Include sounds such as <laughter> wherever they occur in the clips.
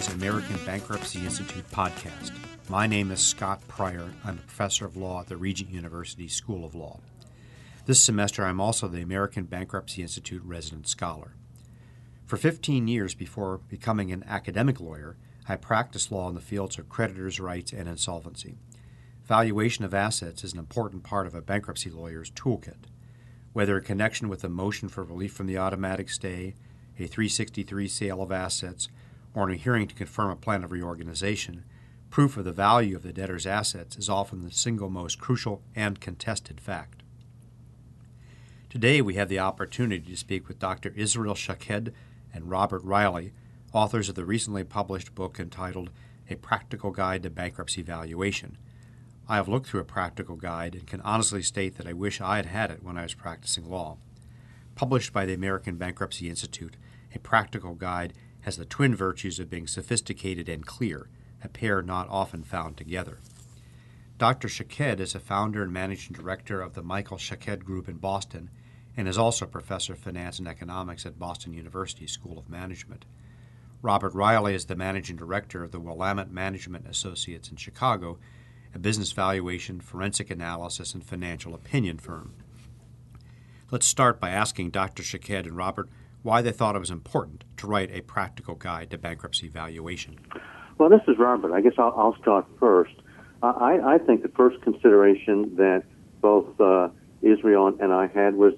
Today's American Bankruptcy Institute podcast. My name is Scott Pryor. I'm a professor of law at the Regent University School of Law. This semester, I'm also the American Bankruptcy Institute resident scholar. For 15 years before becoming an academic lawyer, I practiced law in the fields of creditors' rights and insolvency. Valuation of assets is an important part of a bankruptcy lawyer's toolkit. Whether in connection with a motion for relief from the automatic stay, a 363 sale of assets, or in a hearing to confirm a plan of reorganization, proof of the value of the debtor's assets is often the single most crucial and contested fact. Today, we have the opportunity to speak with Dr. Israel Shaked and Robert Riley, authors of the recently published book entitled A Practical Guide to Bankruptcy Valuation. I have looked through a practical guide and can honestly state that I wish I had had it when I was practicing law. Published by the American Bankruptcy Institute, a practical guide has the twin virtues of being sophisticated and clear, a pair not often found together. Dr. Shaked is a founder and managing director of the Michel-Shaked Group in Boston and is also professor of finance and economics at Boston University School of Management. Robert Riley is the managing director of the Willamette Management Associates in Chicago, a business valuation, forensic analysis, and financial opinion firm. Let's start by asking Dr. Shaked and Robert why they thought it was important to write a practical guide to bankruptcy valuation. Well, this is Robert. I guess I'll, I'll start first. I, I, think the first consideration that both uh, Israel and I had was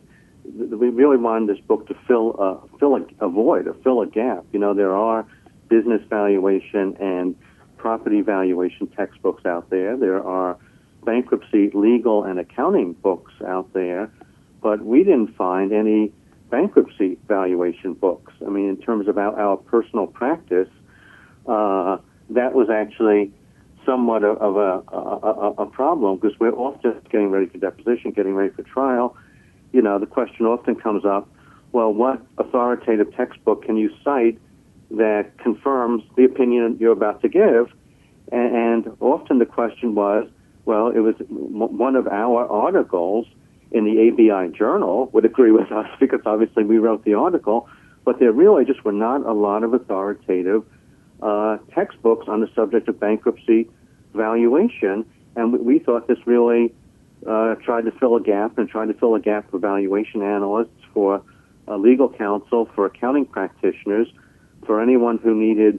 we really wanted this book to fill a, fill a, a void, or fill a gap. You know, there are business valuation and property valuation textbooks out there. There are bankruptcy legal and accounting books out there, but we didn't find any bankruptcy valuation books. I mean, in terms of our, our personal practice, uh, that was actually somewhat of a, a, a problem because we're often getting ready for deposition, getting ready for trial. You know, the question often comes up, well, what authoritative textbook can you cite that confirms the opinion you're about to give? And often the question was, well, it was one of our articles in the ABI journal would agree with us <laughs> because obviously we wrote the article, but there really just were not a lot of authoritative uh, textbooks on the subject of bankruptcy valuation, and we, we thought this really uh, tried to fill a gap and tried to fill a gap for valuation analysts, for uh, legal counsel, for accounting practitioners, for anyone who needed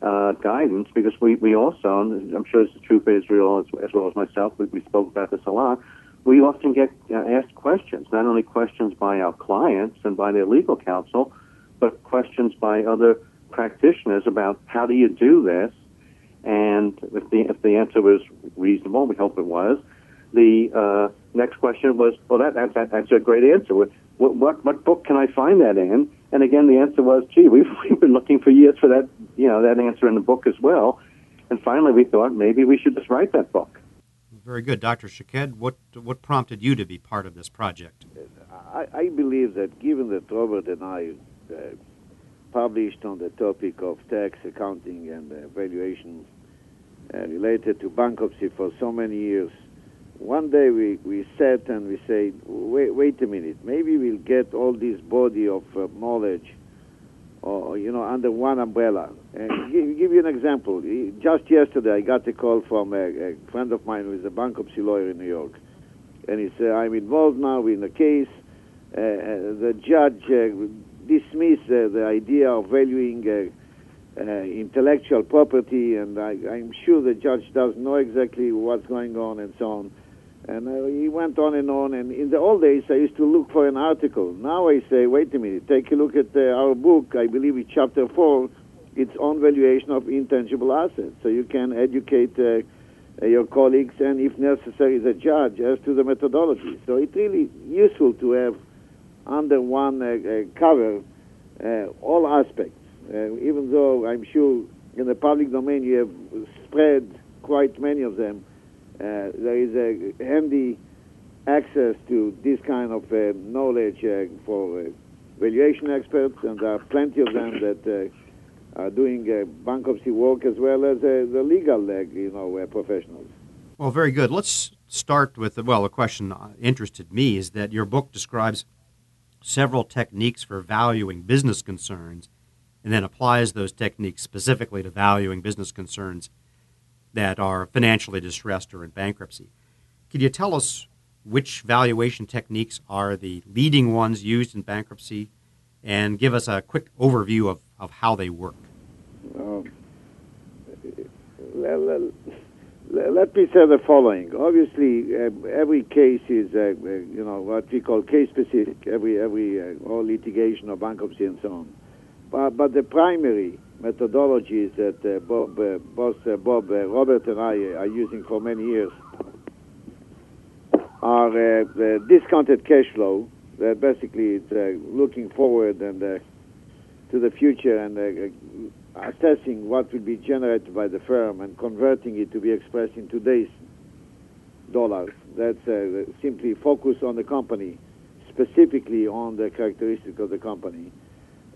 uh, guidance, because we, we also, I'm sure it's true for Israel as, as well as myself, we, we spoke about this a lot, we often get uh, asked questions, not only questions by our clients and by their legal counsel, but questions by other practitioners about how do you do this? And if the, if the answer was reasonable, we hope it was, the uh, next question was, well, that, that, that, that's a great answer. What, what, what book can I find that in? And again, the answer was, gee, we've, <laughs> we've been looking for years for that, you know, that answer in the book as well. And finally, we thought maybe we should just write that book. Very good. Dr. Shaked, what, what prompted you to be part of this project? I, I believe that given that Robert and I uh, published on the topic of tax, accounting, and uh, valuation uh, related to bankruptcy for so many years, one day we, we sat and we said, wait, wait a minute, maybe we'll get all this body of uh, knowledge or you know under one umbrella. And give, give you an example. Just yesterday, I got a call from a, a friend of mine who is a bankruptcy lawyer in New York, and he said, "I'm involved now in a case. Uh, uh the judge uh, dismissed uh, the idea of valuing." Uh, uh, intellectual property, and I, I'm sure the judge doesn't know exactly what's going on and so on. And uh, he went on and on. And in the old days, I used to look for an article. Now I say, wait a minute, take a look at uh, our book. I believe it's chapter four. It's on valuation of intangible assets. So you can educate uh, uh, your colleagues and, if necessary, the judge as to the methodology. So it's really useful to have under one uh, uh, cover all aspects. even though I'm sure in the public domain you have spread quite many of them Uh, there is a handy access to this kind of uh, knowledge uh, for uh, valuation experts, and there are plenty of them that uh, are doing bankruptcy work as well as the legal, you know, professionals. Well, very good. Let's start with well, a question interested me is that your book describes several techniques for valuing business concerns and then applies those techniques specifically to valuing business concerns that are financially distressed or in bankruptcy. Could you tell us which valuation techniques are the leading ones used in bankruptcy and give us a quick overview of, of how they work? Um, let me say the following. Obviously, uh, every case is, uh, uh, you know, what we call case specific. Every every uh, all litigation or bankruptcy and so on. But but the primary methodologies that uh, Bob, uh, boss uh, Bob, uh, Robert, and I uh, are using for many years are the discounted cash flow. That basically it's looking forward and to the future and assessing what will be generated by the firm and converting it to be expressed in today's dollars. That's uh, simply focus on the company, specifically on the characteristic of the company.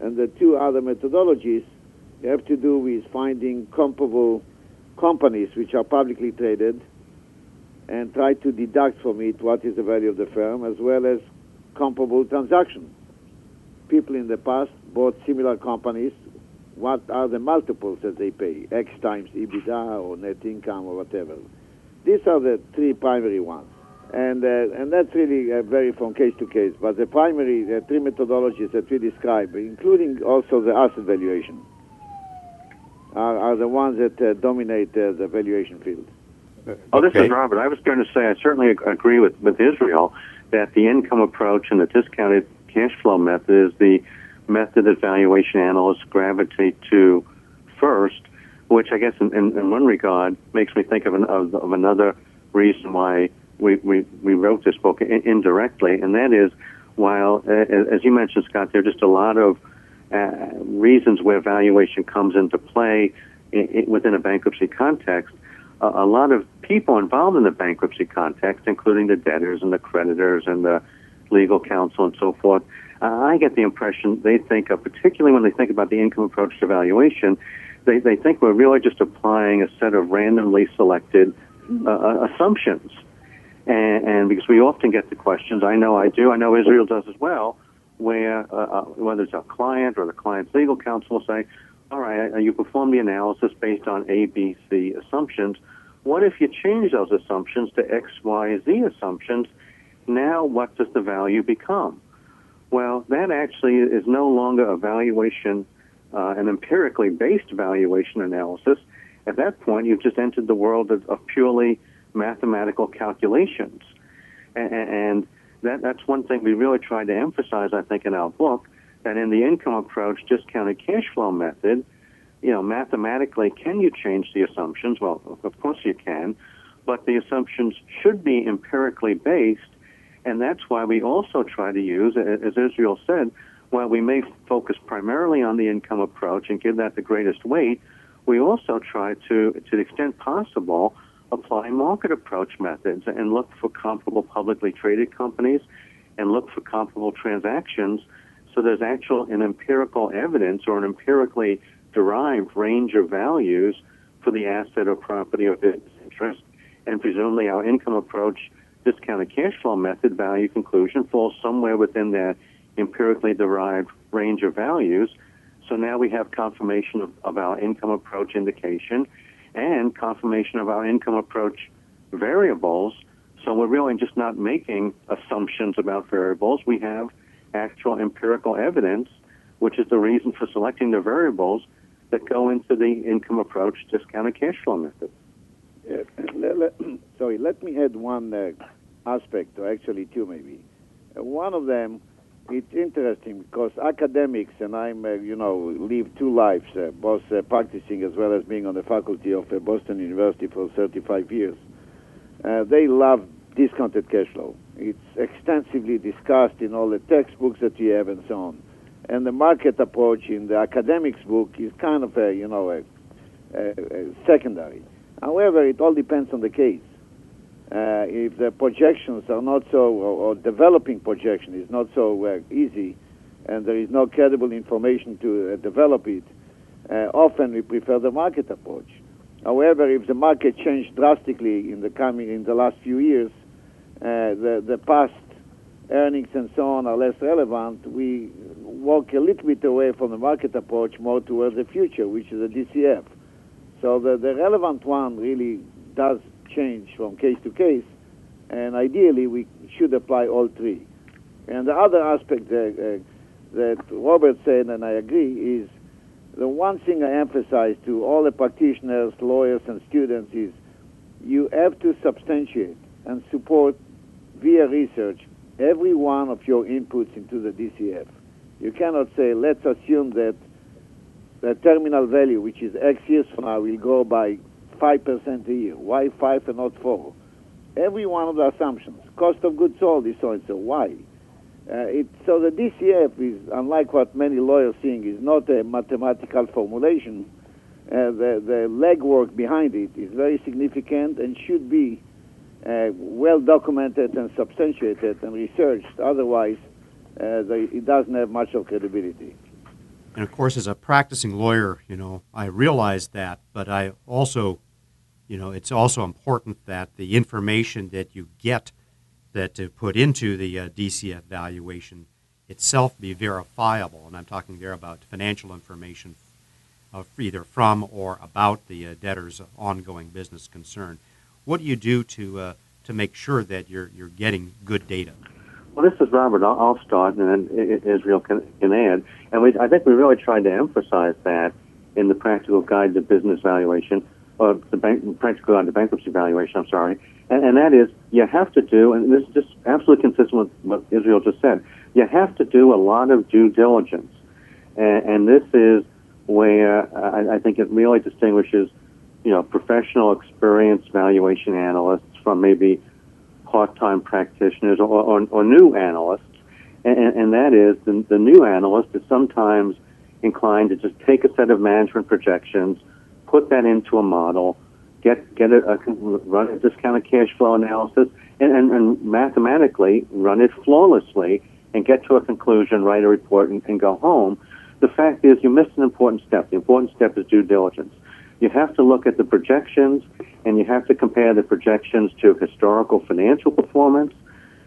And the two other methodologies have to do with finding comparable companies which are publicly traded and try to deduct from it what is the value of the firm as well as comparable transactions. People in the past bought similar companies what are the multiples that they pay, X times EBITDA or net income or whatever. These are the three primary ones. And, uh, and that's really uh, from case to case. But the primary the three methodologies that we describe, including also the asset valuation, are, are the ones that uh, dominate uh, the valuation field. Oh, this okay. is Robert. I was going to say I certainly agree with, with Israel that the income approach and the discounted cash flow method is the method that valuation analysts gravitate to first, which I guess in, in, in one regard makes me think of, an, of, of another reason why we, we, we wrote this book in, indirectly, and that is while, uh, as you mentioned, Scott, there are just a lot of uh, reasons where valuation comes into play in, in, within a bankruptcy context. Uh, a lot of people involved in the bankruptcy context, including the debtors and the creditors and the legal counsel and so forth, uh, I get the impression they think of, particularly when they think about the income approach to valuation, they, they think we're really just applying a set of randomly selected uh, uh, assumptions. And, and because we often get the questions, I know I do, I know Israel does as well, where uh, uh whether it's our client or the client's legal counsel will say, all right, uh, you perform the analysis based on A, B, C assumptions. What if you change those assumptions to X, Y, Z assumptions? Now, what does the value become? Well, that actually is no longer a valuation, uh, an empirically based valuation analysis. At that point, you've just entered the world of, of purely mathematical calculations. And, and that, that's one thing we really try to emphasize, I think, in our book, that in the income approach, discounted cash flow method, you know, mathematically, can you change the assumptions? Well, of course you can, but the assumptions should be empirically based and that's why we also try to use, as Israel said, while we may focus primarily on the income approach and give that the greatest weight, we also try to, to the extent possible, apply market approach methods and look for comparable publicly traded companies and look for comparable transactions so there's actual an empirical evidence or an empirically derived range of values for the asset or property of interest. And presumably our income approach discounted cash flow method value conclusion falls somewhere within that empirically derived range of values. So now we have confirmation of, of our income approach indication and confirmation of our income approach variables. So we're really just not making assumptions about variables. We have actual empirical evidence, which is the reason for selecting the variables that go into the income approach discounted cash flow method. Uh, let, let, sorry, let me add one uh, aspect, or actually two maybe. Uh, one of them, it's interesting because academics, and I'm, uh, you know, live two lives, uh, both uh, practicing as well as being on the faculty of uh, Boston University for 35 years. Uh, they love discounted cash flow. It's extensively discussed in all the textbooks that we have and so on. And the market approach in the academics book is kind of a, you know, a, a, a secondary. However, it all depends on the case uh, if the projections are not so, or, or developing projection is not so uh, easy, and there is no credible information to uh, develop it, uh, often we prefer the market approach. However, if the market changed drastically in the coming in the last few years, uh, the the past earnings and so on are less relevant, we walk a little bit away from the market approach more towards the future, which is a DCF. So the, the relevant one really does change from case to case, and ideally we should apply all three. And the other aspect that, uh, that Robert said, and I agree, is the one thing I emphasize to all the practitioners, lawyers, and students is you have to substantiate and support via research every one of your inputs into the DCF. You cannot say, let's assume that the terminal value, which is X years from now, will grow by 5% a year. Why 5 and not 4? Every one of the assumptions. Cost of goods sold is so and so. Why? Uh, it, so the DCF is, unlike what many lawyers think, is not a mathematical formulation. Uh, the, the legwork behind it is very significant and should be uh, well documented and substantiated and researched. Otherwise, uh, the, it doesn't have much of credibility. And of course, as a practicing lawyer, you know, I realize that, but I also, you know, it's also important that the information that you get that to put into the uh, DCF valuation itself be verifiable. And I'm talking there about financial information uh, either from or about the uh, debtor's ongoing business concern. What do you do to uh, to make sure that you're you're getting good data? Well, this is Robert. I'll, I'll start, and then Israel can, can add. And we, I think we really tried to emphasize that in the practical guide to business valuation, or the bank, practical guide to bankruptcy valuation. I'm sorry, and, and that is you have to do, and this is just absolutely consistent with what Israel just said. You have to do a lot of due diligence, and, and this is where I, I think it really distinguishes, you know, professional, experienced valuation analysts from maybe part-time practitioners or, or, or new analysts, and, and that is the, the new analyst is sometimes inclined to just take a set of management projections, put that into a model, get get a, a run a discounted cash flow analysis, and, and, and mathematically run it flawlessly and get to a conclusion, write a report, and, and go home. The fact is, you missed an important step. The important step is due diligence. You have to look at the projections and you have to compare the projections to historical financial performance.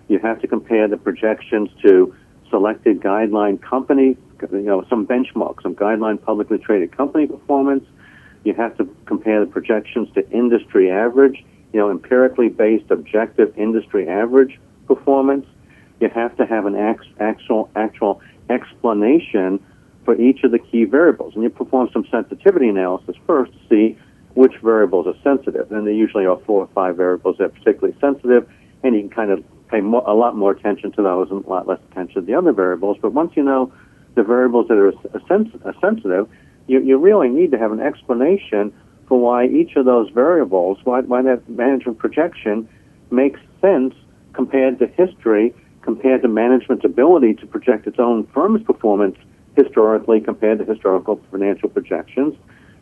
You have to compare the projections to selected guideline company, you know, some benchmark, some guideline publicly traded company performance. You have to compare the projections to industry average, you know, empirically based objective industry average performance. You have to have an actual actual explanation for each of the key variables, and you perform some sensitivity analysis first to see which variables are sensitive. And there usually are four or five variables that are particularly sensitive, and you can kind of pay a lot more attention to those and a lot less attention to the other variables. But once you know the variables that are, are sensitive, you, you really need to have an explanation for why each of those variables, why, why that management projection makes sense compared to history, compared to management's ability to project its own firm's performance historically compared to historical financial projections,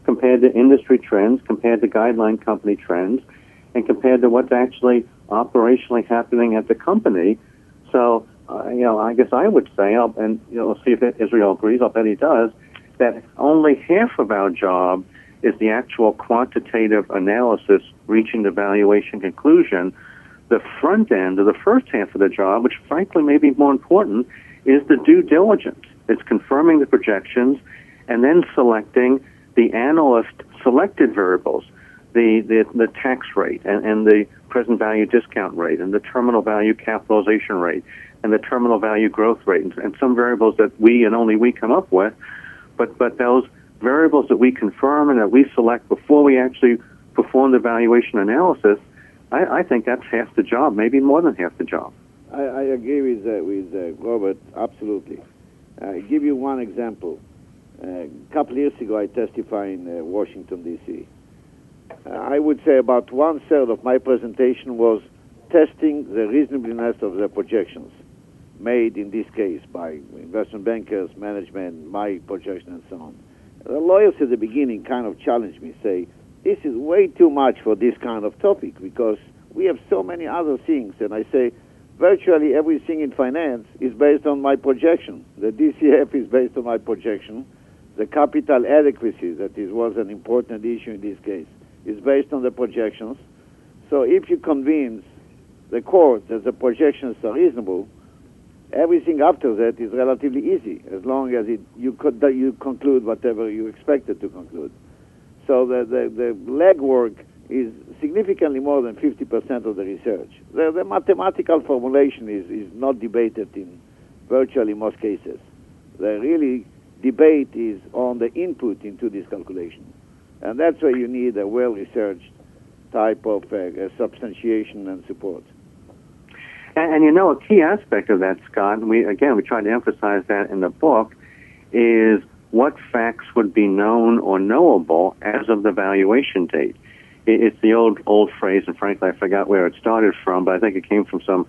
compared to industry trends, compared to guideline company trends, and compared to what's actually operationally happening at the company. So, uh, you know, I guess I would say, and you know, see if Israel agrees. I'll bet he does. That only half of our job is the actual quantitative analysis, reaching the valuation conclusion. The front end, or the first half of the job, which frankly may be more important, is the due diligence. It's confirming the projections and then selecting the analyst selected variables, the, the, the tax rate and, and the present value discount rate and the terminal value capitalization rate and the terminal value growth rate and, and some variables that we and only we come up with. But, but those variables that we confirm and that we select before we actually perform the valuation analysis, I, I think that's half the job, maybe more than half the job. I, I agree with uh, with uh, Robert absolutely. I give you one example. Uh, a couple years ago, I testified in uh, Washington, D.C. Uh, I would say about one third of my presentation was testing the reasonableness of the projections made in this case by investment bankers, management, my projection, and so on. The lawyers at the beginning kind of challenged me, say, this is way too much for this kind of topic because we have so many other things. And I say, virtually everything in finance is based on my projection. The DCF is based on my projection. The capital adequacy, that is, was an important issue in this case, is based on the projections. So if you convince the court that the projections are reasonable, Everything after that is relatively easy, as long as it, you, could, you conclude whatever you expected to conclude. So the, the, the legwork is significantly more than 50% of the research. The, the mathematical formulation is, is not debated in virtually most cases. The really debate is on the input into this calculation. And that's where you need a well-researched type of uh, substantiation and support. And, and, you know, a key aspect of that, Scott, and we again we try to emphasize that in the book, is what facts would be known or knowable as of the valuation date. It, it's the old old phrase, and frankly, I forgot where it started from, but I think it came from some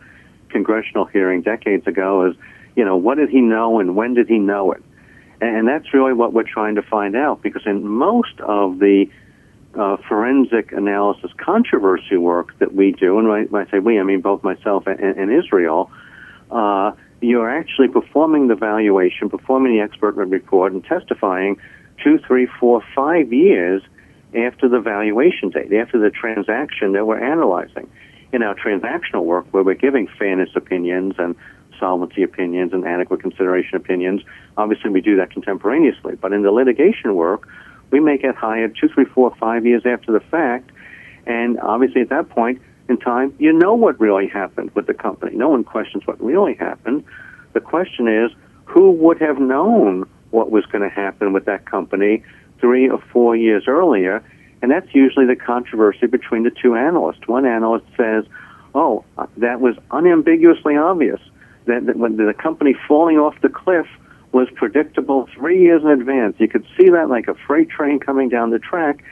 congressional hearing decades ago. Is you know, what did he know and when did he know it? And that's really what we're trying to find out because in most of the uh, forensic analysis controversy work that we do, and when I say we, I mean both myself and, and Israel, uh, you're actually performing the valuation, performing the expert report, and testifying two, three, four, five years after the valuation date, after the transaction that we're analyzing. In our transactional work, where we're giving fairness opinions and solvency opinions and adequate consideration opinions. Obviously, we do that contemporaneously. But in the litigation work, we may get hired two, three, four, five years after the fact. And obviously, at that point in time, you know what really happened with the company. No one questions what really happened. The question is, who would have known what was going to happen with that company three or four years earlier? And that's usually the controversy between the two analysts. One analyst says, oh, that was unambiguously obvious that, that when the company falling off the cliff was predictable three years in advance. You could see that like a freight train coming down the track.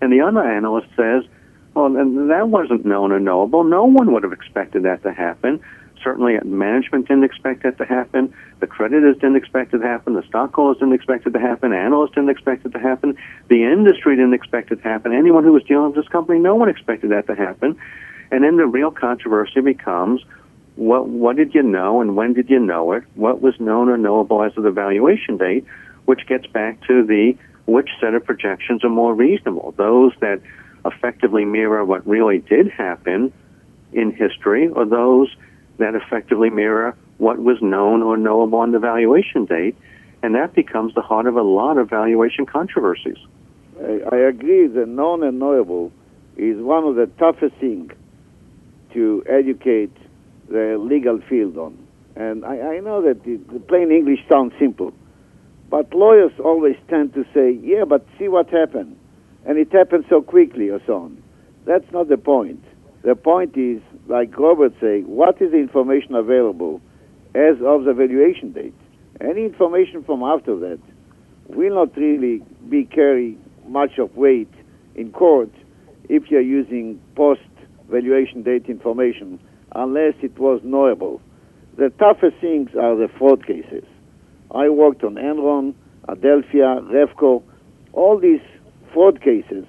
And the other analyst says, well, that wasn't known or knowable. No one would have expected that to happen. Certainly, management didn't expect that to happen. The creditors didn't expect it to happen. The stockholders didn't expect it to happen. Analysts didn't expect it to happen. The industry didn't expect it to happen. Anyone who was dealing with this company, no one expected that to happen. And then the real controversy becomes what what did you know and when did you know it? What was known or knowable as of the valuation date? Which gets back to the which set of projections are more reasonable? Those that effectively mirror what really did happen in history, or those that effectively mirror what was known or knowable on the valuation date? And that becomes the heart of a lot of valuation controversies. I, I agree that known and knowable is one of the toughest things to educate the legal field on. And I, I know that the, the plain English sounds simple, but lawyers always tend to say, yeah, but see what happened. And it happened so quickly or so on. That's not the point. The point is, like Robert say, what is the information available as of the valuation date? Any information from after that will not really be carry much of weight in court if you're using post valuation date information unless it was knowable. The toughest things are the fraud cases. I worked on Enron, Adelphia, Revco, all these fraud cases.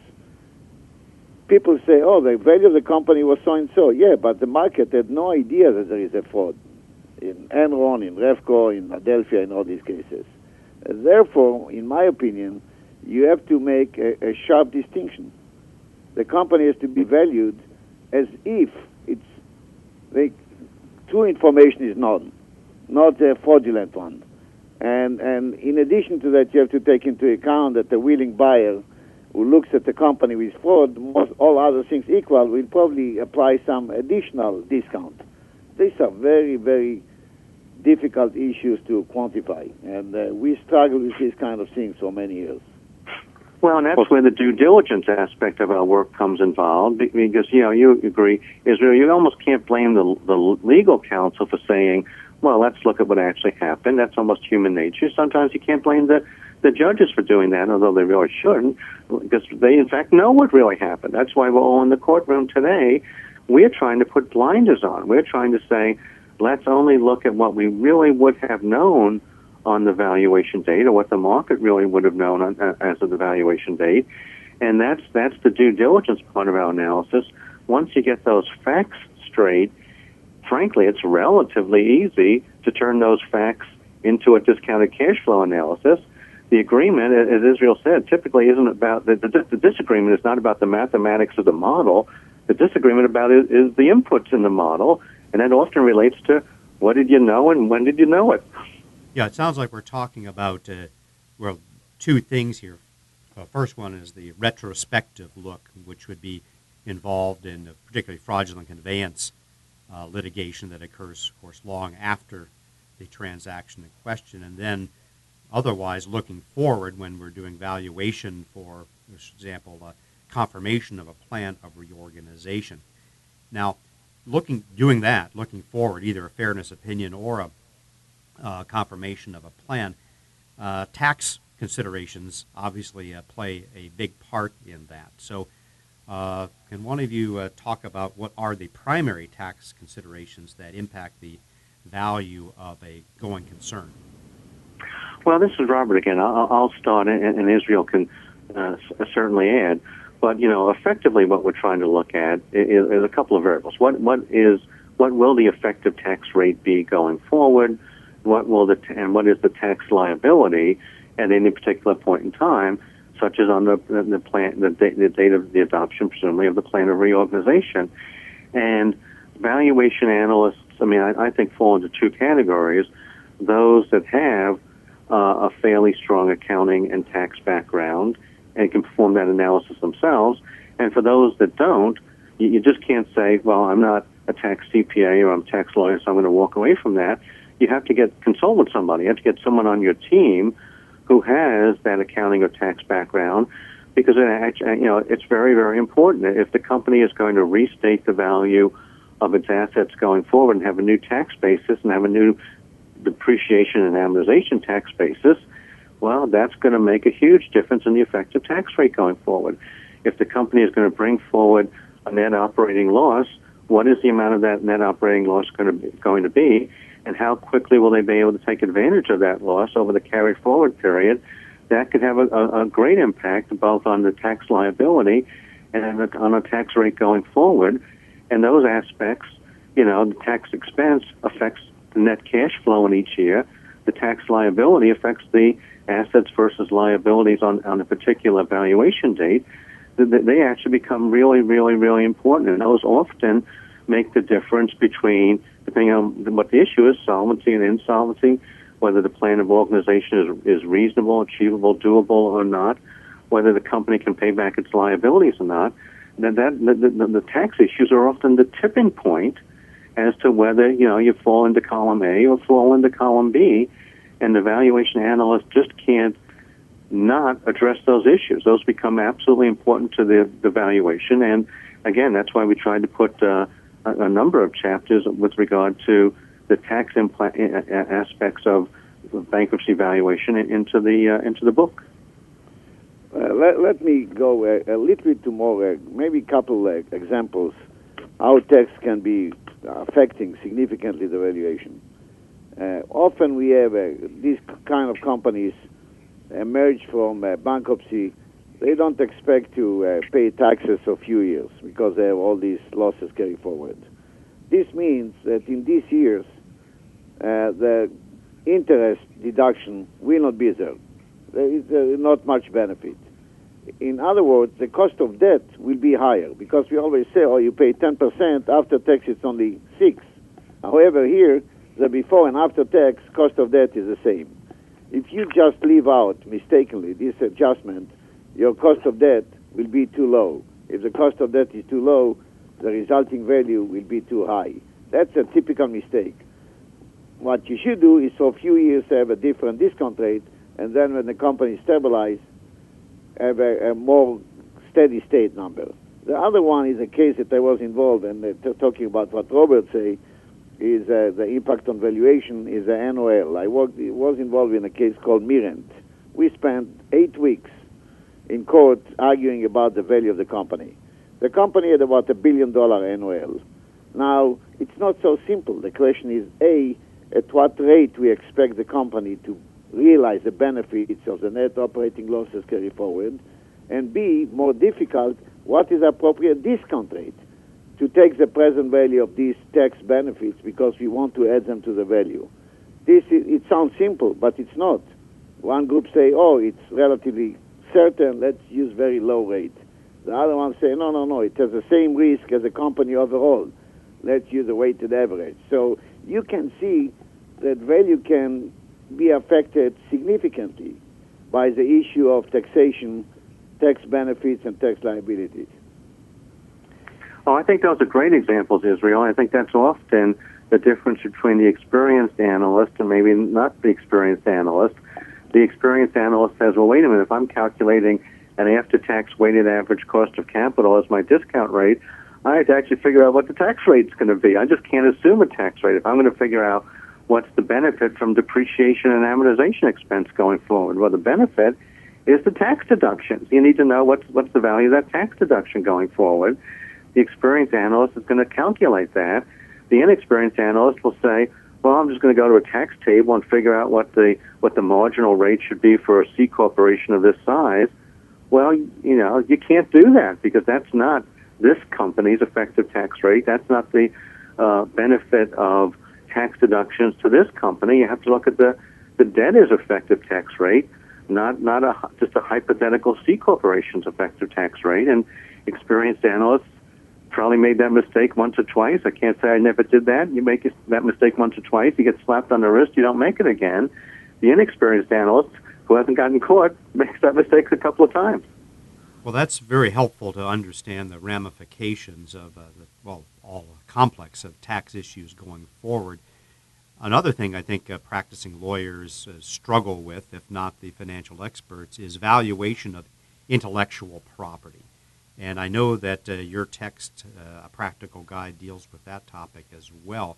People say, oh, the value of the company was so and so. Yeah, but the market had no idea that there is a fraud in Enron, in Revco, in Adelphia, in all these cases. Therefore, in my opinion, you have to make a, a sharp distinction. The company has to be valued as if the true information is known, not a fraudulent one. And, and in addition to that, you have to take into account that the willing buyer who looks at the company with fraud, most, all other things equal, will probably apply some additional discount. These are very, very difficult issues to quantify, and uh, we struggle with these kind of things for many years. Well, and that's where the due diligence aspect of our work comes involved because, you know, you agree, Israel, you almost can't blame the, the legal counsel for saying, well, let's look at what actually happened. That's almost human nature. Sometimes you can't blame the, the judges for doing that, although they really shouldn't, because they, in fact, know what really happened. That's why we're all in the courtroom today. We're trying to put blinders on. We're trying to say, let's only look at what we really would have known on the valuation date or what the market really would have known on, uh, as of the valuation date. And that's, that's the due diligence part of our analysis. Once you get those facts straight, frankly, it's relatively easy to turn those facts into a discounted cash flow analysis. The agreement, as Israel said, typically isn't about the, the, the disagreement is not about the mathematics of the model. The disagreement about it is the inputs in the model, and that often relates to what did you know and when did you know it? Yeah, it sounds like we're talking about uh, well two things here. Uh, first one is the retrospective look, which would be involved in particularly fraudulent conveyance uh, litigation that occurs, of course, long after the transaction in question, and then otherwise looking forward when we're doing valuation for, for example, uh, confirmation of a plan of reorganization. Now, looking doing that, looking forward, either a fairness opinion or a uh, confirmation of a plan, uh, tax considerations obviously uh, play a big part in that. So, uh, can one of you uh, talk about what are the primary tax considerations that impact the value of a going concern? Well, this is Robert again. I'll, I'll start, and, and, Israel can uh, certainly add. But you know, effectively, what we're trying to look at is, is, a couple of variables. What what is what will the effective tax rate be going forward? What will the and what is the tax liability at any particular point in time, such as on the the plan the date, the date of the adoption, presumably of the plan of reorganization, and valuation analysts. I mean, I, I think fall into two categories: those that have uh, a fairly strong accounting and tax background and can perform that analysis themselves. And for those that don't, you, you just can't say, well, I'm not a tax CPA or I'm a tax lawyer, so I'm going to walk away from that. You have to get consult with somebody. You have to get someone on your team who has that accounting or tax background because it actually, uh, you know it's very very important. If the company is going to restate the value of its assets going forward and have a new tax basis and have a new depreciation and amortization tax basis, well, that's going to make a huge difference in the effective tax rate going forward. If the company is going to bring forward a net operating loss, what is the amount of that net operating loss going to be, going to be, and how quickly will they be able to take advantage of that loss over the carry forward period? That could have a, a, a great impact both on the tax liability and on the tax rate going forward. And those aspects, you know, the tax expense affects the net cash flow in each year. The tax liability affects the assets versus liabilities on, on a particular valuation date, they actually become really, really, really important. And those often make the difference between, depending on what the issue is, solvency and insolvency, whether the plan of organization is, is reasonable, achievable, doable, or not, whether the company can pay back its liabilities or not. That, that the, the, the tax issues are often the tipping point as to whether you know you fall into column A or fall into column B and the valuation analyst just can't not address those issues. Those become absolutely important to the, the valuation, and again, that's why we tried to put uh, a, number of chapters with regard to the tax aspects of bankruptcy valuation into the uh, into the book. Uh, let, let me go a, a little bit to more, uh, maybe a couple examples how tax can be affecting significantly the valuation. Uh, often we have uh, these kind of companies emerge from uh, bankruptcy. They don't expect to uh, pay taxes for a few years because they have all these losses carry forward. This means that in these years, uh, the interest deduction will not be there. There is uh, not much benefit. In other words, the cost of debt will be higher because we always say, oh, you pay 10%, after tax it's only 6 However, here, the before and after tax cost of debt is the same. If you just leave out mistakenly this adjustment, your cost of debt will be too low. If the cost of debt is too low, the resulting value will be too high. That's a typical mistake. What you should do is for a few years have a different discount rate, and then when the company stabilizes, have a, a more steady state number. The other one is a case that I was involved in, uh, talking about what Robert said is uh, the impact on valuation is the NOL. I worked, was involved in a case called Mirant. We spent eight weeks in court arguing about the value of the company. The company had about a billion dollar NOL. Now, it's not so simple. The question is A, at what rate we expect the company to realize the benefits of the net operating losses carry forward, and B, more difficult, what is appropriate discount rate? to take the present value of these tax benefits because we want to add them to the value. This is, it sounds simple, but it's not. One group say, "Oh, it's relatively certain. Let's use very low rate." The other one say, "No, no, no. It has the same risk as a company overall. Let's use a weighted average." So you can see that value can be affected significantly by the issue of taxation, tax benefits, and tax liabilities. Oh, I think those are great examples, Israel. I think that's often the difference between the experienced analyst and maybe not the experienced analyst. The experienced analyst says, well, wait a minute, if I'm calculating an after tax weighted average cost of capital as my discount rate, I have to actually figure out what the tax rate's going to be. I just can't assume a tax rate. If I'm going to figure out what's the benefit from depreciation and amortization expense going forward, well, the benefit is the tax deductions. You need to know what's what's the value of that tax deduction going forward. The experienced analyst is going to calculate that. The inexperienced analyst will say, "Well, I'm just going to go to a tax table and figure out what the what the marginal rate should be for a C corporation of this size." Well, you know, you can't do that because that's not this company's effective tax rate. That's not the uh, benefit of tax deductions to this company. You have to look at the the debtor's effective tax rate, not not a just a hypothetical C corporation's effective tax rate. And experienced analysts probably made that mistake once or twice. I can't say I never did that. You make that mistake once or twice, you get slapped on the wrist, you don't make it again. The inexperienced analyst who hasn't gotten caught <laughs> makes that mistake a couple of times. Well, that's very helpful to understand the ramifications of, uh, the, well, all complex of tax issues going forward. Another thing I think uh, practicing lawyers uh, struggle with, if not the financial experts, is valuation of intellectual property. And I know that uh, your text, uh, A Practical Guide, deals with that topic as well.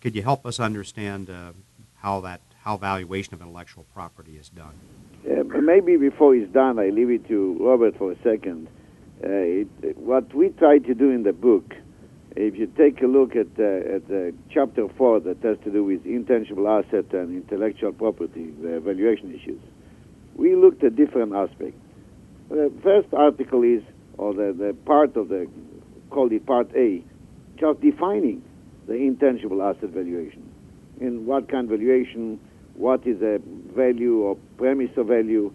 Could you help us understand uh, how that how valuation of intellectual property is done? maybe before it's done, I leave it to Robert for a second. Uh, it, what we try to do in the book, if you take a look at, uh, at chapter 4 that has to do with intangible asset and intellectual property, the valuation issues, we looked at different aspects. The first article is, or the, the part of the, called it Part A, just defining the intangible asset valuation. In what kind of valuation, what is the value or premise of value,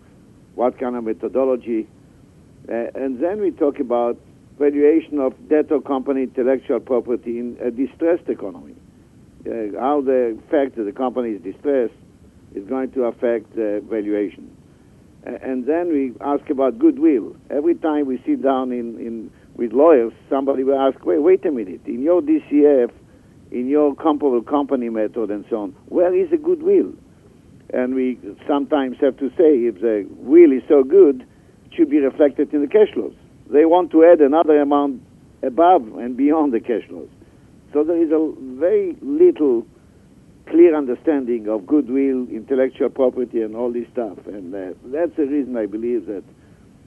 what kind of methodology, uh, and then we talk about valuation of debtor company intellectual property in a distressed economy. Uh, how the fact that the company is distressed is going to affect the valuation. And then we ask about goodwill. Every time we sit down in, in with lawyers, somebody will ask, wait, wait a minute, in your DCF, in your comparable company method and so on, where is the goodwill? and we sometimes have to say if the will is so good, it should be reflected in the cash flows. They want to add another amount above and beyond the cash flows. So there is a very little clear understanding of goodwill, intellectual property, and all this stuff. And uh, that's the reason I believe that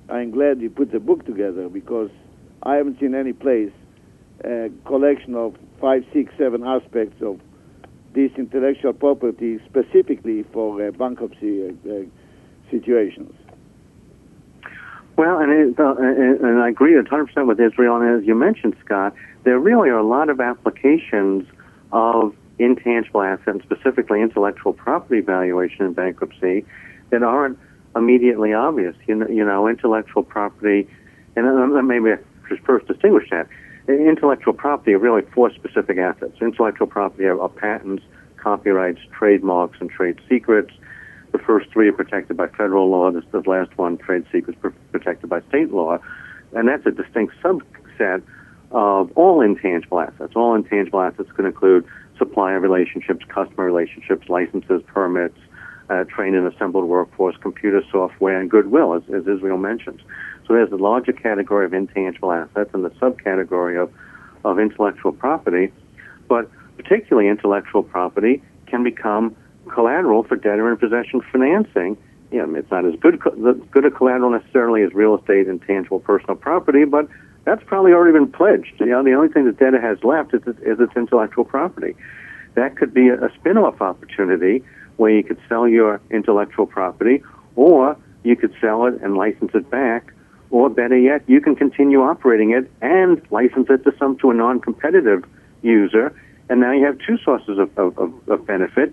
I'm glad you put the book together because I haven't seen any place a collection of five, six, seven aspects of this intellectual property specifically for uh, bankruptcy uh, uh, situations. Well, and, it, uh, and, and I agree 100% with Israel. And as you mentioned, Scott, there really are a lot of applications of intangible assets, specifically intellectual property valuation in bankruptcy, that aren't immediately obvious. You know, you know intellectual property, and uh, maybe I first distinguish that intellectual property are really four specific assets. Intellectual property are, are patents, copyrights, trademarks, and trade secrets. The first three are protected by federal law. This, the last one, trade secrets, protected by state law. And that's a distinct subset of all intangible assets. All intangible assets can include supplier relationships, customer relationships, licenses, permits, uh, trained and assembled workforce, computer software, and goodwill, as, as Israel mentions. So there's a larger category of intangible assets and the subcategory of, of intellectual property. But particularly intellectual property can become collateral for debtor in possession financing. You know, it's not as good, good a collateral necessarily as real estate and tangible personal property, but that's probably already been pledged. You know, the only thing that debtor has left is, is its intellectual property. That could be a, a spin-off opportunity where you could sell your intellectual property, or you could sell it and license it back or better yet, you can continue operating it and license it to some to a non-competitive user, and now you have two sources of, of, of benefit.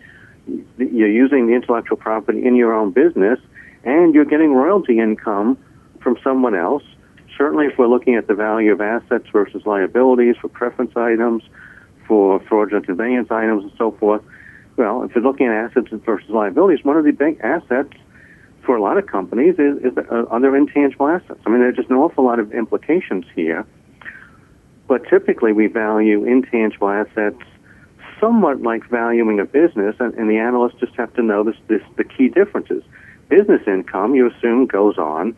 You're using the intellectual property in your own business, and you're getting royalty income from someone else. Certainly, if we're looking at the value of assets versus liabilities for preference items, for fraudulent conveyance items and so forth. Well, if you're looking at assets versus liabilities, one of the big assets for a lot of companies is, is uh, other intangible assets. I mean, there's just an awful lot of implications here. But typically, we value intangible assets somewhat like valuing a business, and, and the analysts just have to know this, this, the key differences. Business income, you assume, goes on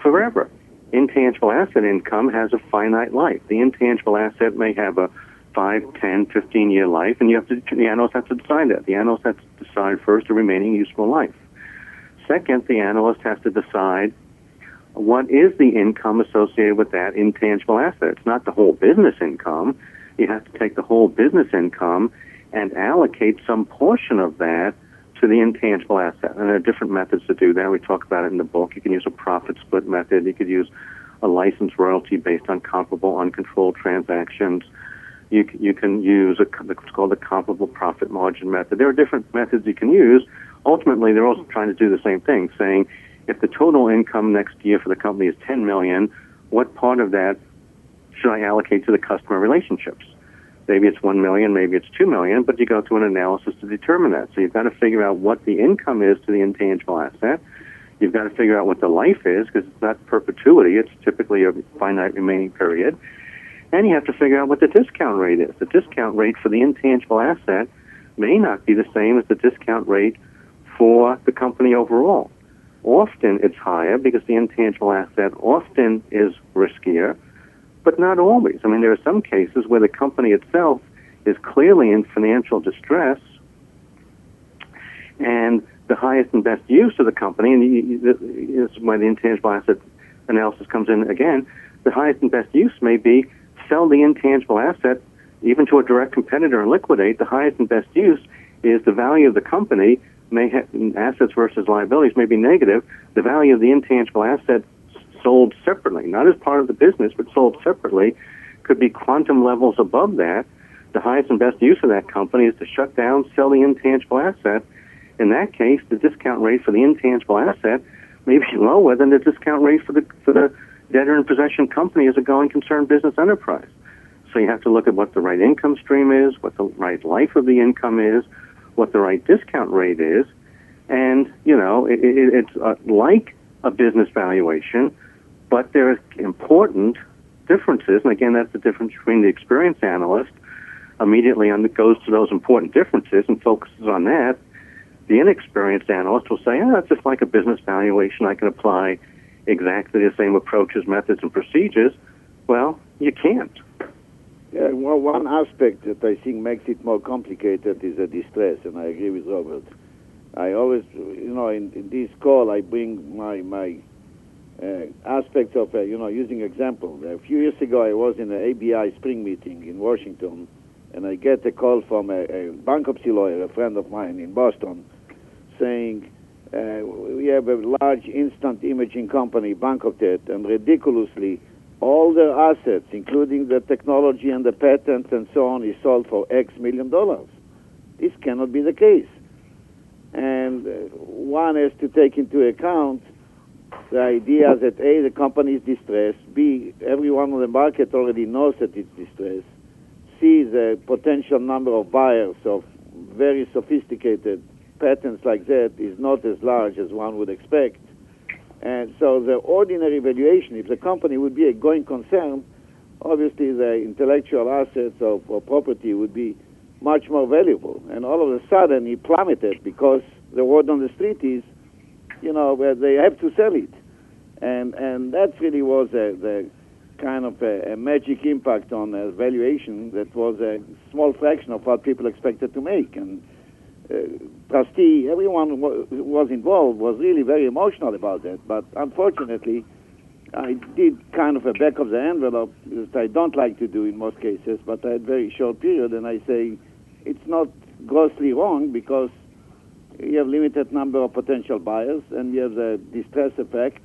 forever. Intangible asset income has a finite life. The intangible asset may have a 5, 10, 15 year life, and you have to, the analyst has to decide that. The analyst has to decide first the remaining useful life. Second, the analyst has to decide what is the income associated with that intangible asset. It's not the whole business income. You have to take the whole business income and allocate some portion of that to the intangible asset. And there are different methods to do that. We talk about it in the book. You can use a profit split method. You could use a license royalty based on comparable uncontrolled transactions. You, you can use a, what's called the comparable profit margin method. There are different methods you can use. Ultimately, they're also trying to do the same thing, saying if the total income next year for the company is 10 million, what part of that should I allocate to the customer relationships? Maybe it's 1 million, maybe it's 2 million, but you go through an analysis to determine that. So you've got to figure out what the income is to the intangible asset. You've got to figure out what the life is because it's not perpetuity, it's typically a finite remaining period. And you have to figure out what the discount rate is. The discount rate for the intangible asset may not be the same as the discount rate for the company overall. Often it's higher because the intangible asset often is riskier but not always. I mean, there are some cases where the company itself is clearly in financial distress, and the highest and best use of the company, and this is where the intangible asset analysis comes in again, the highest and best use may be sell the intangible asset even to a direct competitor and liquidate. The highest and best use is the value of the company may have assets versus liabilities may be negative. The value of the intangible asset sold separately, not as part of the business, but sold separately, could be quantum levels above that. The highest and best use of that company is to shut down, sell the intangible asset. In that case, the discount rate for the intangible asset may be <laughs> lower than the discount rate for the for the debtor in possession company as a going concern business enterprise. So you have to look at what the right income stream is, what the right life of the income is, what the right discount rate is, and you know it, it, it's uh, like a business valuation, but there are important differences, and again, that's the difference between the experienced analyst immediately goes to those important differences and focuses on that. The inexperienced analyst will say, oh, it's just like a business valuation. I can apply exactly the same approaches, methods, and procedures. Well, you can't. Yeah, well, one aspect that I think makes it more complicated is the distress, and I agree with Robert. I always, you know, in, in this call, I bring my, my aspects of, uh, you know, using example. A few years ago, I was in an ABI spring meeting in Washington, and I get a call from a, a bankruptcy lawyer, a friend of mine in Boston, saying, uh, we have a large instant imaging company bankrupted, and ridiculously, all their assets, including the technology and the patents and so on, is sold for X million dollars. This cannot be the case. And uh, one has to take into account the idea that A, the company is distressed, B, everyone on the market already knows that it's distressed, C, the potential number of buyers of very sophisticated patents like that is not as large as one would expect. And so the ordinary valuation, if the company would be a going concern, obviously the intellectual assets or property would be much more valuable. And all of a sudden it plummeted because the word on the street is, you know, where they have to sell it and and that really was a, the kind of a, a magic impact on the valuation that was a small fraction of what people expected to make. And uh, trustee, everyone was involved was really very emotional about that. But unfortunately, I did kind of a back of the envelope that I don't like to do in most cases, but I had very short period, and I say it's not grossly wrong because you have limited number of potential buyers, and you have the distress effect,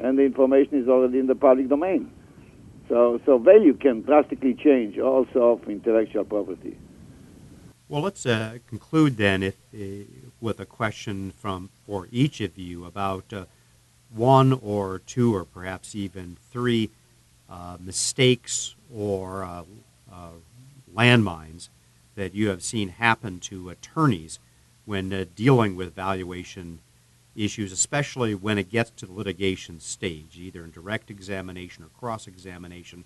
and the information is already in the public domain. So, so value can drastically change also of intellectual property. Well, let's uh, conclude then if, uh, with a question from for each of you about uh, one or two or perhaps even three uh, mistakes or uh, uh, landmines that you have seen happen to attorneys when dealing with valuation issues, especially when it gets to the litigation stage, either in direct examination or cross examination,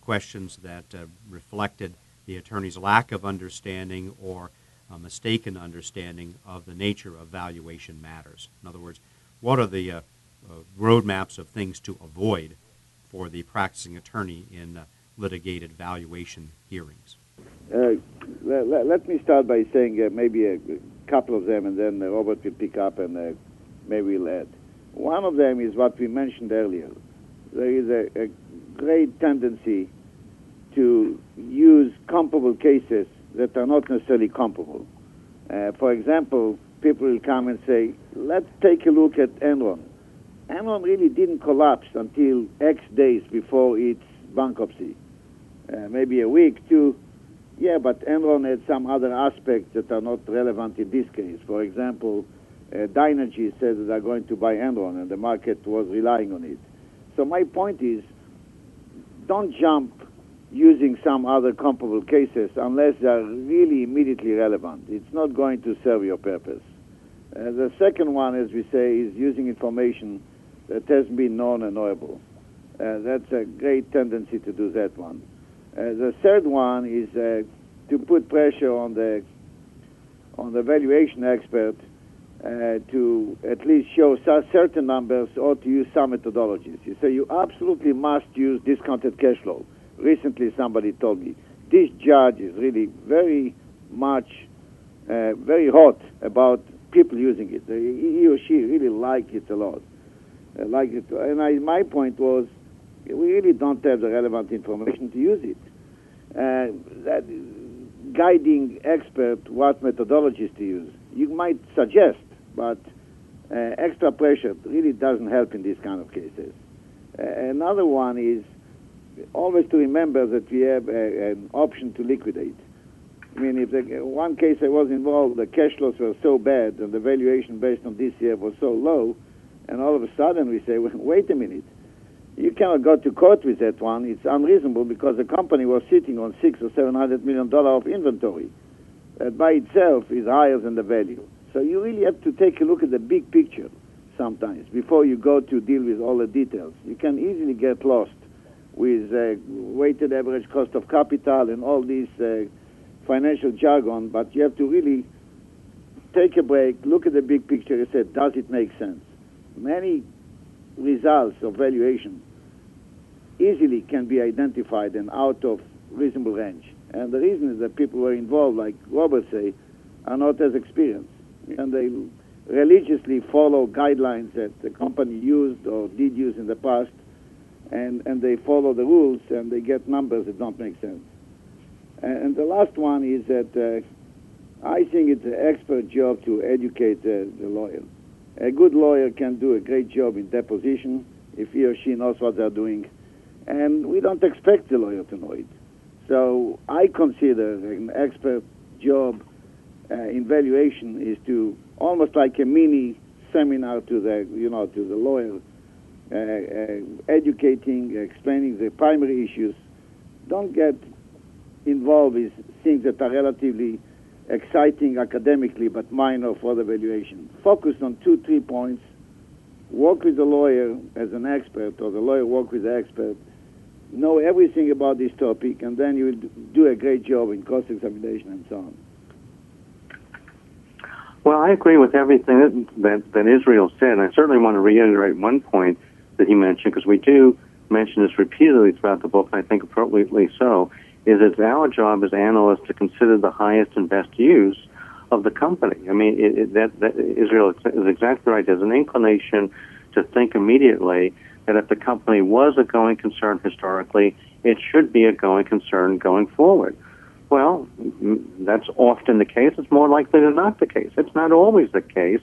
questions that uh, reflected the attorney's lack of understanding or a mistaken understanding of the nature of valuation matters. In other words, what are the uh, uh, roadmaps of things to avoid for the practicing attorney in uh, litigated valuation hearings? Uh, let, let, me start by saying uh, maybe a couple of them, and then Robert will pick up and maybe we'll add. One of them is what we mentioned earlier. There is a, a great tendency to use comparable cases that are not necessarily comparable. Uh, for example, people will come and say, let's take a look at Enron. Enron really didn't collapse until X days before its bankruptcy. Uh, maybe a week, two. Yeah, but Enron had some other aspects that are not relevant in this case. For example, uh, Dynegy said that they're going to buy Enron, and the market was relying on it. So my point is, don't jump using some other comparable cases unless they are really immediately relevant. It's not going to serve your purpose. Uh, the second one, as we say, is using information that has been known and knowable. Uh, that's a great tendency to do that one. Uh, the third one is uh, to put pressure on the on the valuation expert uh, to at least show certain numbers or to use some methodologies. You say you absolutely must use discounted cash flow recently somebody told me this judge is really very much uh, very hot about people using it. He or she really like it a lot. Uh, like it, and I, my point was, we really don't have the relevant information to use it. Uh, that guiding expert what methodologies to use. You might suggest, but uh, extra pressure really doesn't help in these kind of cases. Uh, another one is always to remember that we have a, an option to liquidate. I mean, if the, one case I was involved, the cash flows were so bad and the valuation based on year was so low, and all of a sudden we say, <laughs> wait a minute, you cannot go to court with that one. It's unreasonable because the company was sitting on six or seven hundred million dollar of inventory. That by itself is higher than the value. So you really have to take a look at the big picture sometimes before you go to deal with all the details. You can easily get lost with uh, weighted average cost of capital and all this uh, financial jargon, but you have to really take a break, look at the big picture, and say, does it make sense? Many results of valuation easily can be identified and out of reasonable range. And the reason is that people who are involved, like Robert say, are not as experienced. And they religiously follow guidelines that the company used or did use in the past and, and they follow the rules and they get numbers that don't make sense. And, the last one is that uh, I think it's an expert job to educate the, the lawyer. A good lawyer can do a great job in deposition if he or she knows what they're doing, and we don't expect the lawyer to know it. So I consider an expert job uh, in valuation is to almost like a mini seminar to the you know to the lawyer uh, uh, educating, explaining the primary issues. Don't get involved with things that are relatively exciting academically but minor for the evaluation. Focus on two, three points. Work with the lawyer as an expert, or the lawyer work with the expert. Know everything about this topic, and then you will do a great job in cross examination and so on. Well, I agree with everything that, that, that Israel said. I certainly want to reiterate one point that he mentioned, because we do mention this repeatedly throughout the book, and I think appropriately so, is it's our job as analysts to consider the highest and best use of the company. I mean, it, it, that, that Israel is exactly right. There's an inclination to think immediately that if the company was a going concern historically, it should be a going concern going forward. Well, that's often the case. It's more likely than not the case. It's not always the case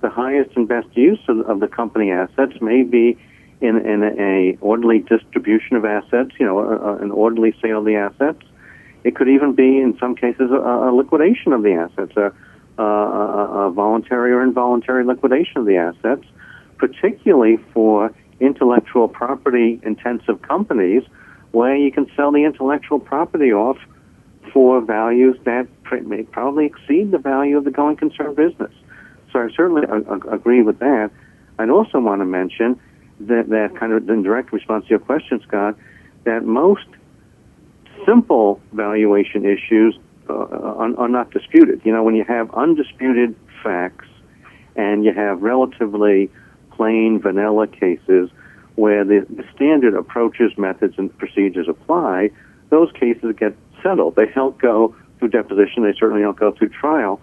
the highest and best use of, of the company assets may be in, in a, orderly distribution of assets, you know, a, a, an orderly sale of the assets. It could even be, in some cases, a, a liquidation of the assets, a, a, voluntary or involuntary liquidation of the assets, particularly for intellectual property intensive companies where you can sell the intellectual property off for values that may probably exceed the value of the going concern business. So I certainly agree with that. I'd also want to mention that, that kind of in direct response to your question, Scott, that most simple valuation issues uh, are, are not disputed. You know, when you have undisputed facts and you have relatively plain vanilla cases where the, the standard approaches, methods, and procedures apply, those cases get They don't go through deposition. They certainly don't go through trial.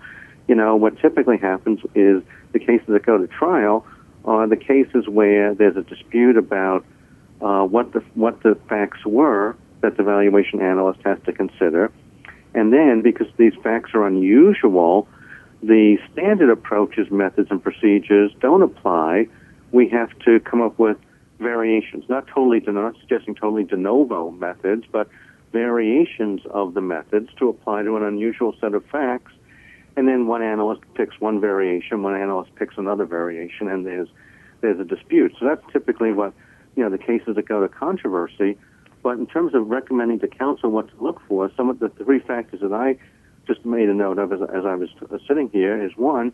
You know, what typically happens is the cases that go to trial are the cases where there's a dispute about uh, what the what the facts were that the valuation analyst has to consider, and then because these facts are unusual, the standard approaches, methods, and procedures don't apply. We have to come up with variations, not totally, not suggesting totally de novo methods, but variations of the methods to apply to an unusual set of facts. And then one analyst picks one variation, one analyst picks another variation, and there's there's a dispute. So that's typically what you know the cases that go to controversy. But in terms of recommending to counsel what to look for, some of the three factors that I just made a note of as, as I was sitting here is one,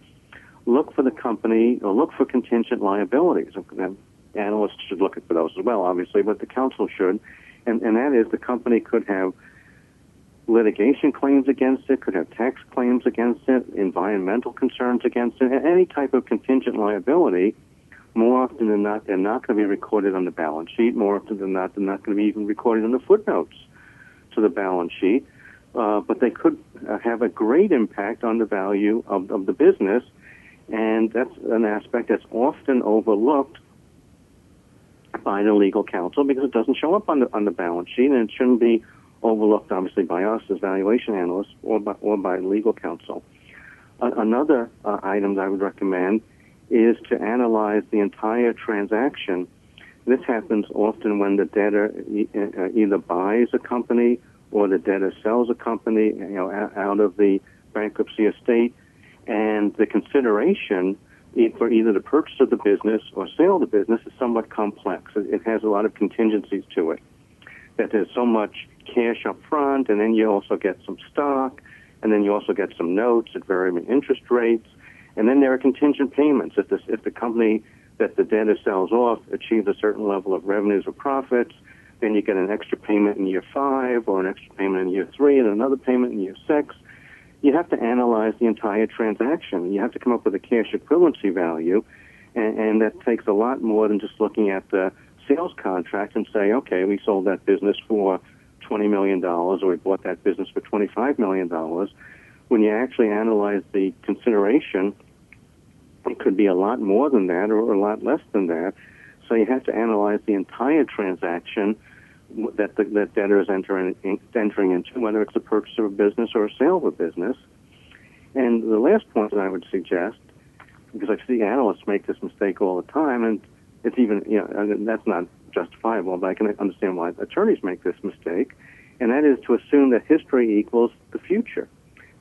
look for the company or look for contingent liabilities. And analysts should look for those as well, obviously, but the counsel should and, and that is the company could have litigation claims against it, could have tax claims against it, environmental concerns against it, any type of contingent liability. More often than not, they're not going to be recorded on the balance sheet. More often than not, they're not going to be even recorded in the footnotes to the balance sheet. Uh, but they could uh, have a great impact on the value of, of the business, and that's an aspect that's often overlooked by the legal counsel because it doesn't show up on the on the balance sheet, and it shouldn't be overlooked, obviously, by us as valuation analysts or by or by legal counsel. Another uh, item that I would recommend is to analyze the entire transaction. This happens often when the debtor e- uh, either buys a company or the debtor sells a company, you know, out of the bankruptcy estate, and the consideration for either the purchase of the business or sale of the business is somewhat complex. It has a lot of contingencies to it. That there's so much cash up front, and then you also get some stock, and then you also get some notes at varying interest rates, and then there are contingent payments. If, this, if the company that the debtor sells off achieves a certain level of revenues or profits, then you get an extra payment in year five, or an extra payment in year three, and another payment in year six you have to analyze the entire transaction. You have to come up with a cash equivalency value, and, and that takes a lot more than just looking at the sales contract and say, okay, we sold that business for $20 million or we bought that business for $25 million. When you actually analyze the consideration, it could be a lot more than that or a lot less than that. So you have to analyze the entire transaction that the that debtor is entering entering into, whether it's a purchase of a business or a sale of a business. And the last point that I would suggest, because I see analysts make this mistake all the time, and it's even you know that's not justifiable, but I can understand why attorneys make this mistake, and that is to assume that history equals the future.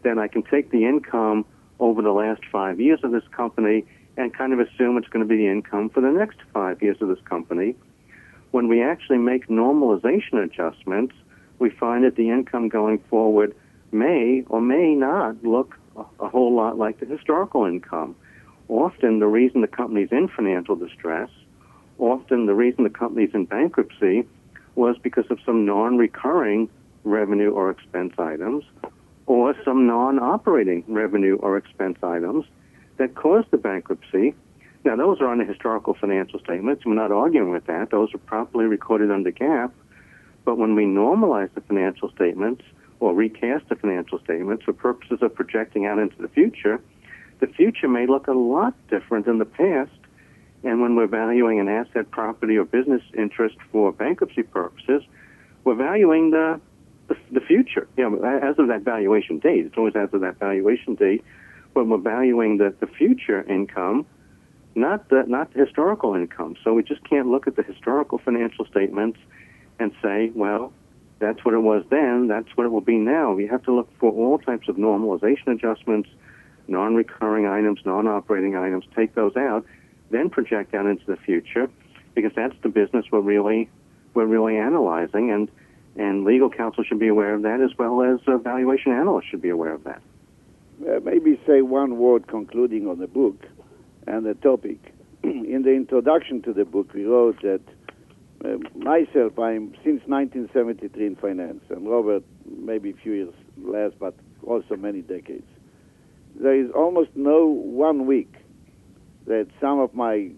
Then I can take the income over the last five years of this company and kind of assume it's going to be the income for the next five years of this company when we actually make normalization adjustments, we find that the income going forward may or may not look a whole lot like the historical income. Often, the reason the company's in financial distress, often the reason the company's in bankruptcy, was because of some non-recurring revenue or expense items, or some non-operating revenue or expense items that caused the bankruptcy now, those are on the historical financial statements. We're not arguing with that. Those are properly recorded under GAAP. But when we normalize the financial statements or recast the financial statements for purposes of projecting out into the future, the future may look a lot different than the past. And when we're valuing an asset, property, or business interest for bankruptcy purposes, we're valuing the the, the future. You know, as of that valuation date. It's always as of that valuation date. When we're valuing the, the future income, not the not the historical income. So we just can't look at the historical financial statements and say, well, that's what it was then, that's what it will be now. We have to look for all types of normalization adjustments, non-recurring items, non-operating items, take those out, then project out into the future, because that's the business we're really we're really analyzing and and legal counsel should be aware of that, as well as uh, valuation analysts should be aware of that. Uh, maybe say one word concluding on the book and the topic. <clears throat> in the introduction to the book, we wrote that uh, myself, I'm since 1973 in finance, and Robert maybe a few years less, but also many decades. There is almost no one week that some of my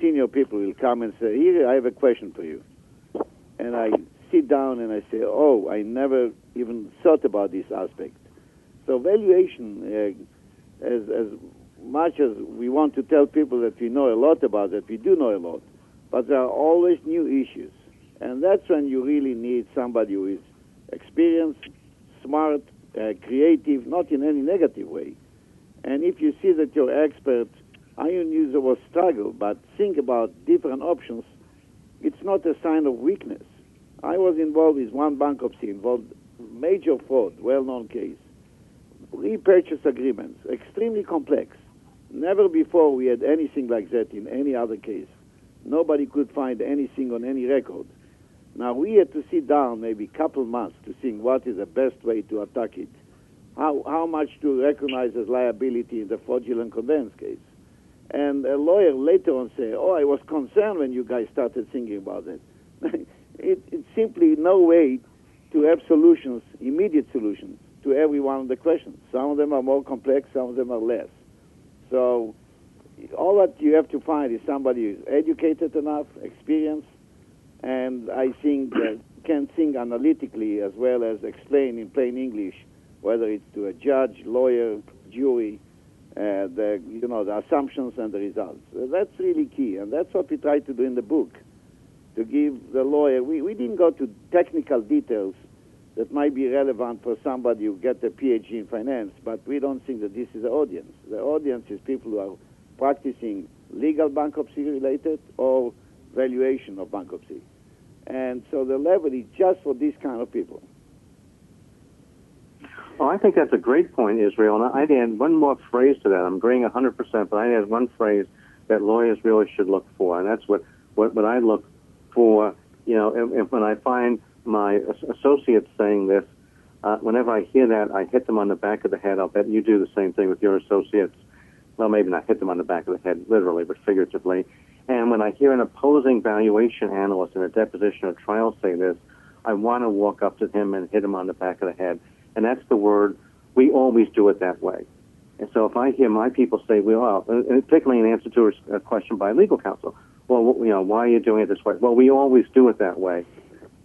senior people will come and say, "Here, I have a question for you," and I sit down and I say, "Oh, I never even thought about this aspect." So valuation, uh, as as much as we want to tell people that we know a lot about it, we do know a lot, but there are always new issues, and that's when you really need somebody who is experienced, smart, uh, creative, not in any negative way. And if you see that your expert, I don't use the word struggle, but think about different options, it's not a sign of weakness. I was involved with one bankruptcy, involved major fraud, well-known case, repurchase agreements, extremely complex. Never before we had anything like that in any other case. Nobody could find anything on any record. Now we had to sit down maybe a couple months to think what is the best way to attack it. How, how much to recognize as liability in the fraudulent conveyance case. And a lawyer later on say, oh, I was concerned when you guys started thinking about it. <laughs> it it's simply no way to have solutions, immediate solutions, to every one of the questions. Some of them are more complex, some of them are less. So all that you have to find is somebody who's educated enough, experienced, and I think can think analytically as well as explain in plain English, whether it's to a judge, lawyer, jury, uh, the you know the assumptions and the results. That's really key, and that's what we try to do in the book, to give the lawyer. We we didn't go to technical details that might be relevant for somebody who get a PhD in finance, but we don't think that this is the audience. The audience is people who are practicing legal bankruptcy related or valuation of bankruptcy. And so the level is just for these kind of people. Oh, I think that's a great point, Israel. And I'd add one more phrase to that. I'm agreeing 100%, but I'd add one phrase that lawyers really should look for. And that's what, what, what I look for, you know, when I find my associates saying this, uh, whenever I hear that, I hit them on the back of the head. I'll bet you do the same thing with your associates. Well, maybe not hit them on the back of the head literally, but figuratively. And when I hear an opposing valuation analyst in a deposition or trial say this, I want to walk up to him and hit him on the back of the head. And that's the word, we always do it that way. And so if I hear my people say, well, particularly in answer to a question by legal counsel, well, you know, why are you doing it this way? Well, we always do it that way.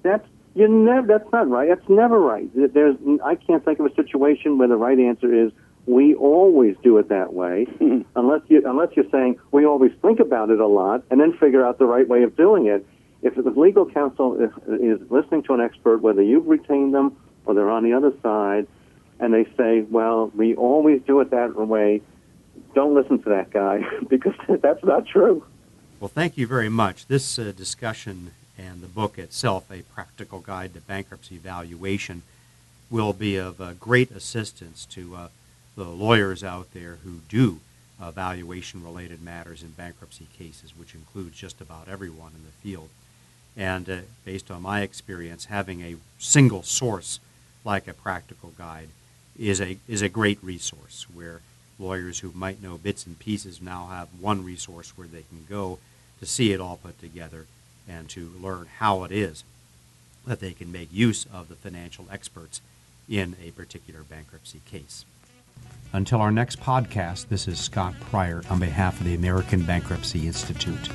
That's you never. That's not right. That's never right. There's. I can't think of a situation where the right answer is we always do it that way, unless you unless you're saying we always think about it a lot and then figure out the right way of doing it. If the legal counsel is, is listening to an expert, whether you've retained them or they're on the other side, and they say, "Well, we always do it that way," don't listen to that guy <laughs> because <laughs> that's not true. Well, thank you very much. This uh, discussion and the book itself, A Practical Guide to Bankruptcy Valuation, will be of uh, great assistance to uh, the lawyers out there who do uh, valuation related matters in bankruptcy cases, which includes just about everyone in the field. And uh, based on my experience, having a single source like a practical guide is a, is a great resource where lawyers who might know bits and pieces now have one resource where they can go to see it all put together and to learn how it is that they can make use of the financial experts in a particular bankruptcy case. Until our next podcast, this is Scott Pryor on behalf of the American Bankruptcy Institute.